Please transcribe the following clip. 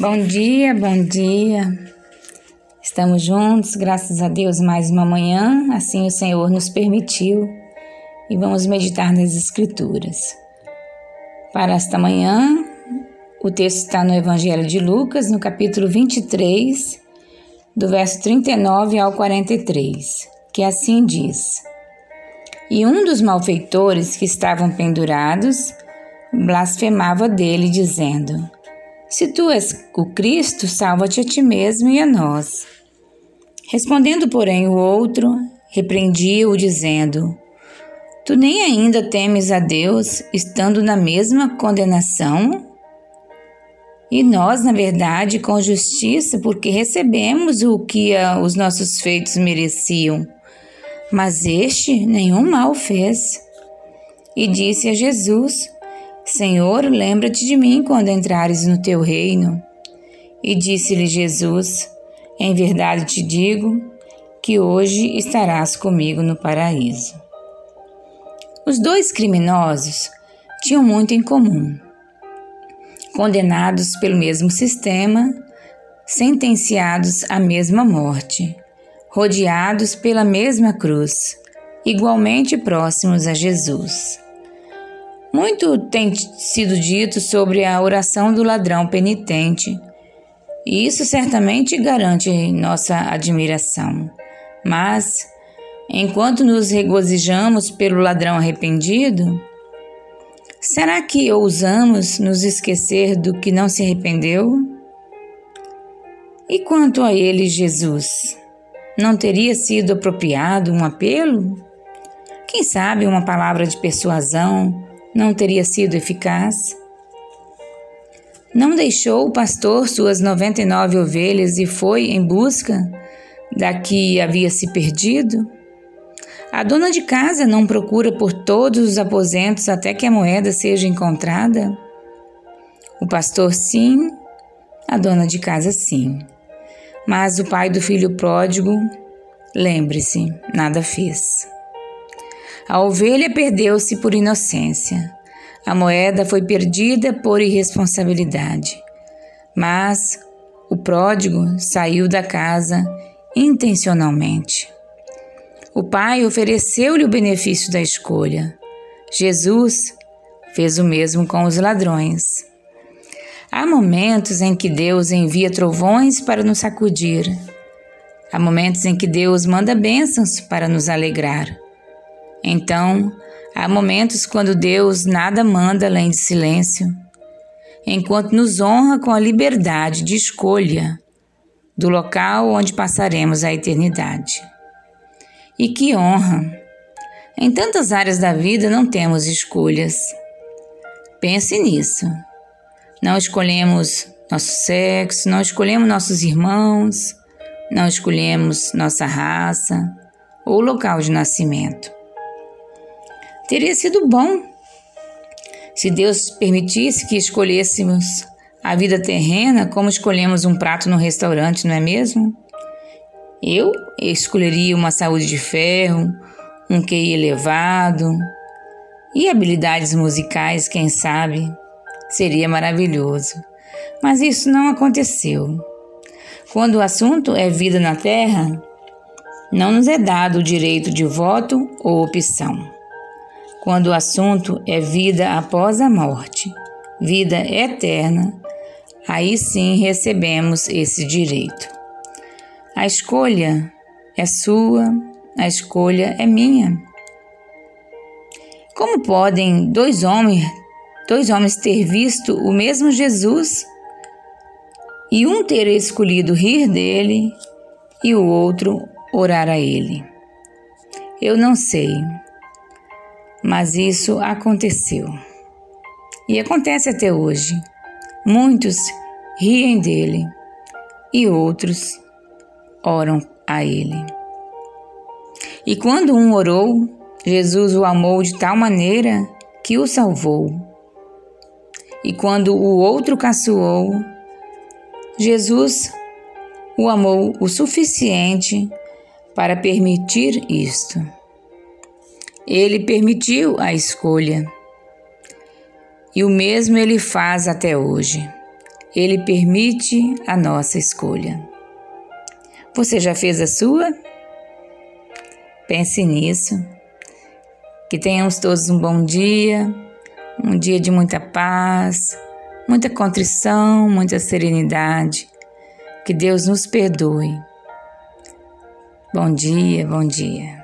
Bom dia, bom dia. Estamos juntos, graças a Deus, mais uma manhã, assim o Senhor nos permitiu, e vamos meditar nas Escrituras. Para esta manhã, o texto está no Evangelho de Lucas, no capítulo 23, do verso 39 ao 43, que assim diz: E um dos malfeitores que estavam pendurados blasfemava dele, dizendo: Se tu és o Cristo, salva-te a ti mesmo e a nós. Respondendo, porém, o outro, repreendia-o, dizendo: Tu nem ainda temes a Deus, estando na mesma condenação? E nós, na verdade, com justiça, porque recebemos o que os nossos feitos mereciam. Mas este nenhum mal fez. E disse a Jesus: Senhor, lembra-te de mim quando entrares no teu reino. E disse-lhe Jesus: Em verdade te digo que hoje estarás comigo no paraíso. Os dois criminosos tinham muito em comum. Condenados pelo mesmo sistema, sentenciados à mesma morte, rodeados pela mesma cruz, igualmente próximos a Jesus. Muito tem sido dito sobre a oração do ladrão penitente, e isso certamente garante nossa admiração. Mas, enquanto nos regozijamos pelo ladrão arrependido, será que ousamos nos esquecer do que não se arrependeu? E quanto a ele, Jesus, não teria sido apropriado um apelo? Quem sabe uma palavra de persuasão não teria sido eficaz? Não deixou o pastor suas noventa e nove ovelhas e foi em busca da que havia se perdido? A dona de casa não procura por todos os aposentos até que a moeda seja encontrada? O pastor sim, a dona de casa sim. Mas o pai do filho pródigo, lembre-se, nada fez. A ovelha perdeu-se por inocência. A moeda foi perdida por irresponsabilidade. Mas o pródigo saiu da casa intencionalmente. O pai ofereceu-lhe o benefício da escolha. Jesus fez o mesmo com os ladrões. Há momentos em que Deus envia trovões para nos sacudir. Há momentos em que Deus manda bênçãos para nos alegrar. Então, há momentos quando Deus nada manda além de silêncio, enquanto nos honra com a liberdade de escolha do local onde passaremos a eternidade. E que honra! Em tantas áreas da vida não temos escolhas. Pense nisso. Não escolhemos nosso sexo, não escolhemos nossos irmãos, não escolhemos nossa raça ou local de nascimento. Teria sido bom se Deus permitisse que escolhêssemos a vida terrena como escolhemos um prato no restaurante, não é mesmo? Eu escolheria uma saúde de ferro, um QI elevado e habilidades musicais, quem sabe? Seria maravilhoso. Mas isso não aconteceu. Quando o assunto é vida na Terra, não nos é dado o direito de voto ou opção quando o assunto é vida após a morte, vida eterna, aí sim recebemos esse direito. A escolha é sua, a escolha é minha. Como podem dois homens, dois homens ter visto o mesmo Jesus e um ter escolhido rir dele e o outro orar a ele? Eu não sei. Mas isso aconteceu. E acontece até hoje. Muitos riem dele e outros oram a ele. E quando um orou, Jesus o amou de tal maneira que o salvou. E quando o outro caçoou, Jesus o amou o suficiente para permitir isto. Ele permitiu a escolha. E o mesmo ele faz até hoje. Ele permite a nossa escolha. Você já fez a sua? Pense nisso. Que tenhamos todos um bom dia, um dia de muita paz, muita contrição, muita serenidade. Que Deus nos perdoe. Bom dia, bom dia.